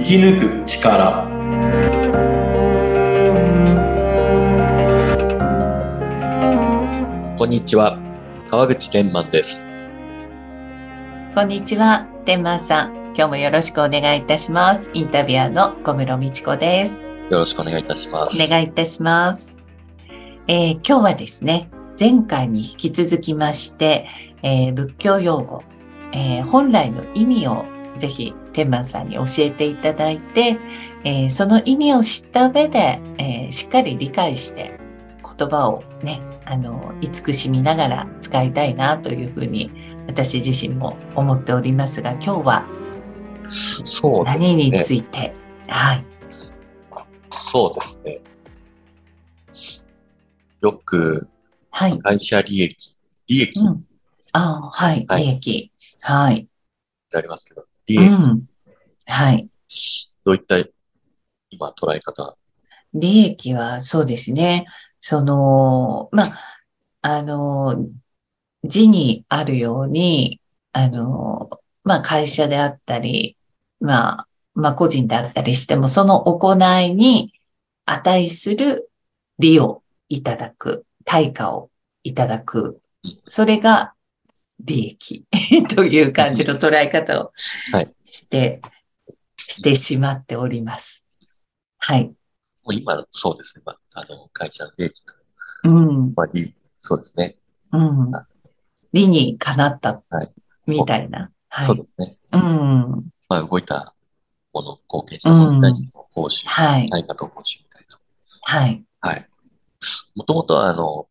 生き抜く力こんにちは川口天満ですこんにちは、天満さん。今日もよろしくお願いいたします。インタビュアーの小室美智子です。よろしくお願いいたしますお願いいたします。えー今日はですね、前回に引き続きまして、えー仏教用語、えー本来の意味をぜひ天満さんに教えていただいて、えーその意味を知った上で、えーしっかり理解して言葉をね、あの、慈しみながら使いたいなというふうに私自身も思っておりますが、今日は何について、はい。そうですねよくはい。会社利益利益っうん。ああ、はい。はい利益。はい。てありますけど、利益、うん。はい。どういった今捉え方？利益はそうですね。その、まあ、あの、字にあるように、あの、まあ、会社であったり、まあ、まあ、個人であったりしても、その行いに値する利をいただく、対価をいただく。それが利益 という感じの捉え方をはいして、してしまっております。はい。もう今そうですね、まあ、あの会社の利益と、うん。まあ、利そうですね、うん。理にかなったはい、みたいな。はい。そうですね、うん。まあ、動いたもの貢献したものに対しての報酬、はい。対価と報酬みたいなはい。はい。もともとは、あの、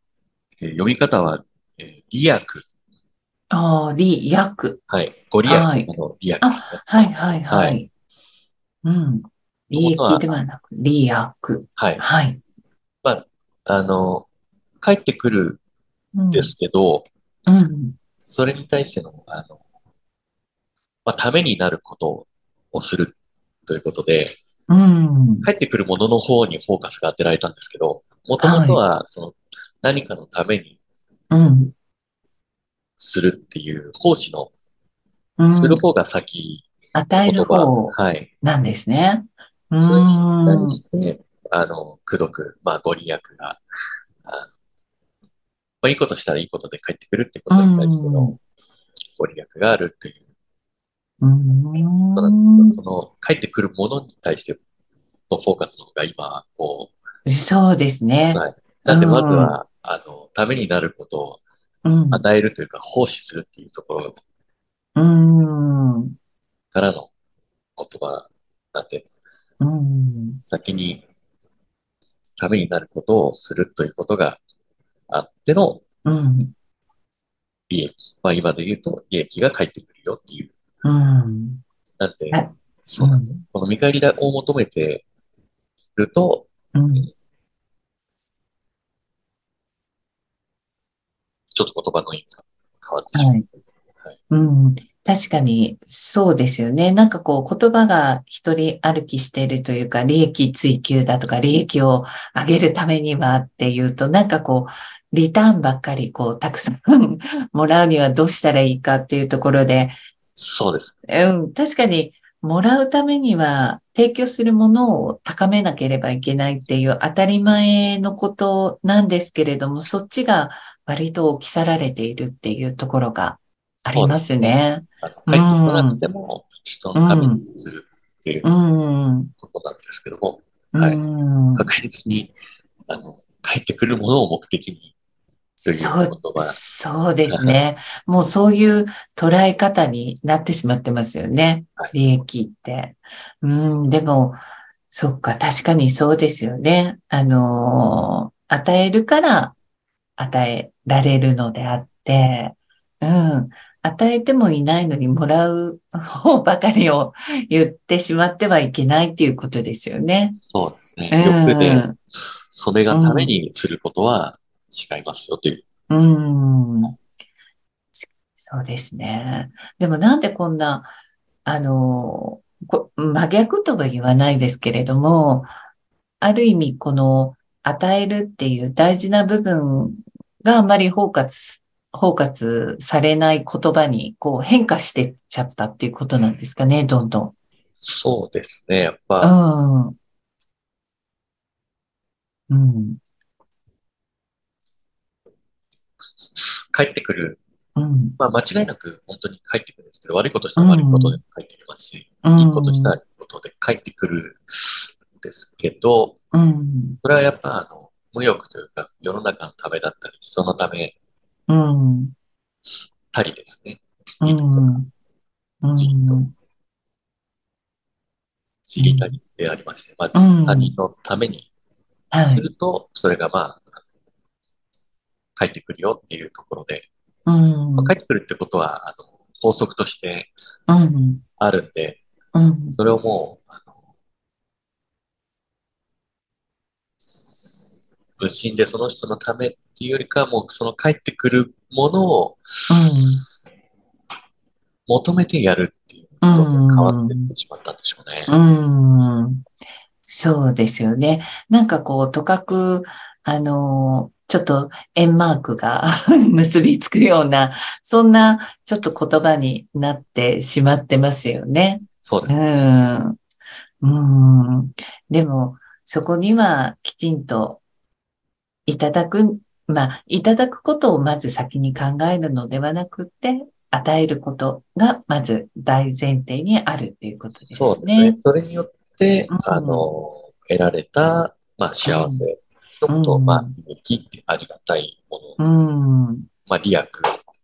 えー読み方は、えー利益。ああ、利益。はい。ご利はい益の利益ですね。はい、はい、は。はいうん。利益ではなく、利益。はい。はい。あの、帰ってくるうんんですけど、うん。それに対しての、あの、まあ、ためになることをするということで、うん。帰ってくるものの方にフォーカスが当てられたんですけど、もともとは、その、何かのためにうん。するっていう、奉仕の、うん。する方が先、与える方はい。なんですね。うん。それに対して、あの、くどく、まあ、ご利益が、あのまあ、いいことしたらいいことで返ってくるってことに対してのご利益があるっていううん。ことなんですけど、その、返ってくるものに対してのフォーカスの方が今、こそうですう、ね。はい。なんで、まずは、あの、ためになることをうん。与えるというか、奉仕するっていうところうん。からの言葉なんで、うん。先にためになることをするということがあってのうん。利益。まあ今で言うと利益が返ってくるよっていう。うん。なんではい、そうなんですよ。この見返りを求めてると、うん。ちょっと言葉の意味が変わってしまう。はいはい。うん。確かに、そうですよね。なんかこう、言葉が一人歩きしているというか、利益追求だとか、利益を上げるためにはっていうと、なんかこう、リターンばっかりこう、たくさんもらうにはどうしたらいいかっていうところで、そうです。うん、確かに、もらうためには、提供するものを高めなければいけないっていう当たり前のことなんですけれども、そっちが割と置き去られているっていうところがありますね。あの返ってこなくても、人のためにするっていううん。ことなんですけども。確実に、あの、返ってくるものを目的にというそう言葉、そうですね。もうそういう捉え方になってしまってますよねはい。利益って。うん、でも、そっか、確かにそうですよね。あのー、与えるから与えられるのであって、うん、与えてもいないのにもらう方ばかりを言ってしまってはいけないっていうことですよね。そうですね。うん欲で、それがためにすることは違いますよという。うん。そうですね。でもなんでこんな、あの、こ真逆とは言わないですけれども、ある意味この与えるっていう大事な部分があまり包括、包括されない言葉にこう変化してっちゃったっていうことなんですかね、どんどん。そうですね。やっうぱ、ん。うん。帰ってくる。うん。まあ、間違いなく本当に帰ってくるんですけど、悪いことしたら悪いことでも帰ってきますし、うんいいことしたらいいことで帰ってくるんですけど、うん。それはやっぱ、あの、無欲というか、世の中のためだったり、人のためうん。たりですね。うん。うん。じっと知りたりでありまして、まあ、うん。他人のためにはい。すると、それがまあ、帰ってくるよっていうところで、うん。まあ、帰ってくるってことは、あの、法則としてうん。あるんで、うん。それをもう、あの、物心でその人のためっていうよりかは、もうその帰ってくるものを求めてやるっていうことに変わっていってしまったんでしょうね。うん。そうですよね。なんかこう、とかく、あの、ちょっと円マークが 結びつくような、そんなちょっと言葉になってしまってますよね。そうです。うん。うん。でも、そこにはきちんといただく、まあ、いただくことをまず先に考えるのではなくて、与えることがまず大前提にあるっていうことですよそうですねね。。それによってうん、あの、得られた、まあ、幸せのことを、うんまあ、利益ってありがたいもの、うん。まあ、利益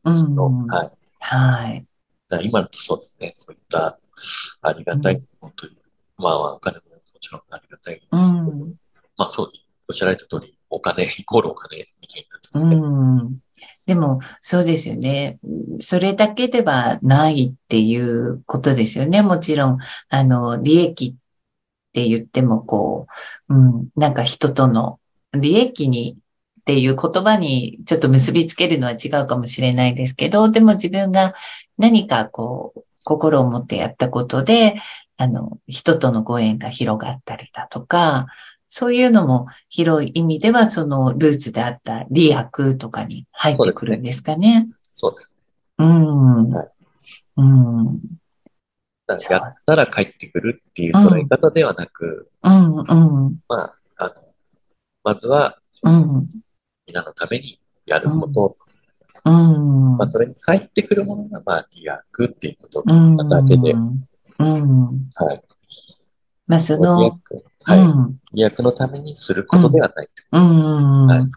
ですけど、うんはい。はい。だ今のとそうですね、そういったありがたいものという、まあ、お金ももちろんありがたいんですけど、うんまあ、そう、おっしゃられた通り、お金イコールお金みたいになってますうけど、ん。でも、そうですよね。それだけではないっていうことですよね。もちろん、あの、利益って言っても、こう、うん、なんか人との利益にっていう言葉にちょっと結びつけるのは違うかもしれないですけど、でも自分が何かこう、心を持ってやったことで、あの、人とのご縁が広がったりだとか、そういうのも広い意味では、そのルーツであった利益とかに入ってくるんですかね。そうです。うん。はいうん。だそうからやったら帰ってくるっていう捉え方ではなく、うん、うん、まあ、あの、まずは、うん、皆のためにやること、うん。まあ、それに返ってくるものが、まあ、利益っていうことうんだけで、うん。はい。まあ、そ利の、益、はい。うん、利益のためにすることではない。うん。はい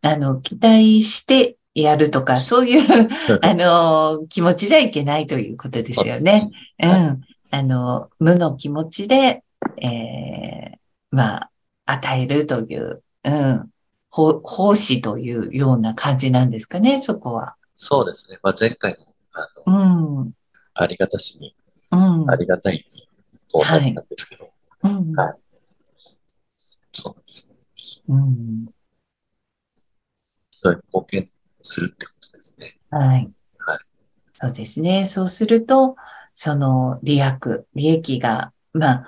あの、期待してやるとか、そういう、あの、気持ちじゃいけないということですよね。うはいん。あの、無の気持ちで、えー、まあ、与えるという、うん。奉奉仕というような感じなんですかね、そこは。そうですね。まあ、前回の、あうの、ん。ありがたしに、うん。ありがたいに、と同じなんですけど、うん。はいそうなんです。うん。それに貢献するってことですね。はい。はいそうですね。そうすると、その利益、利益が、まあ、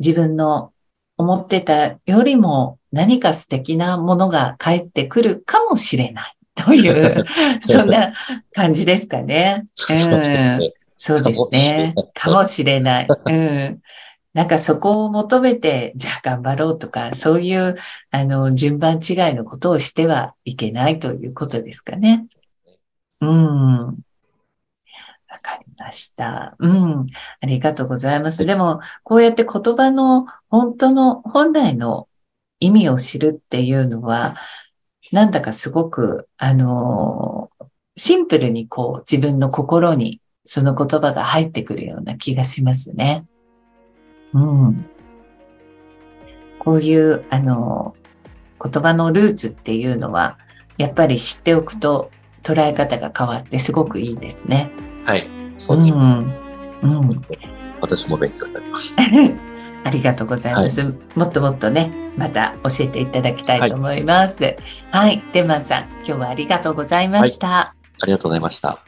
自分の思ってたよりも何か素敵なものが返ってくるかもしれないという、そんな感じですかね。そうですね。そうですね。かもしれない。うん。なんかそこを求めて、じゃあ頑張ろうとか、そういう、あの、順番違いのことをしてはいけないということですかね。うん。わかりました。うん。ありがとうございます。でも、こうやって言葉の本当の、本来の意味を知るっていうのは、なんだかすごく、あの、シンプルにこう、自分の心にその言葉が入ってくるような気がしますね。うん。こういう、あの、言葉のルーツっていうのは、やっぱり知っておくと捉え方が変わってすごくいいですね。はい。そうですね。ん。うん。私も勉強になります。ありがとうございます。もっともっとね、また教えていただきたいと思います。はい。デンマンさん、今日はありがとうございました。ありがとうございました。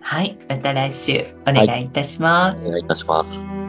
はい。また来週お願いいたします。お願いいたします。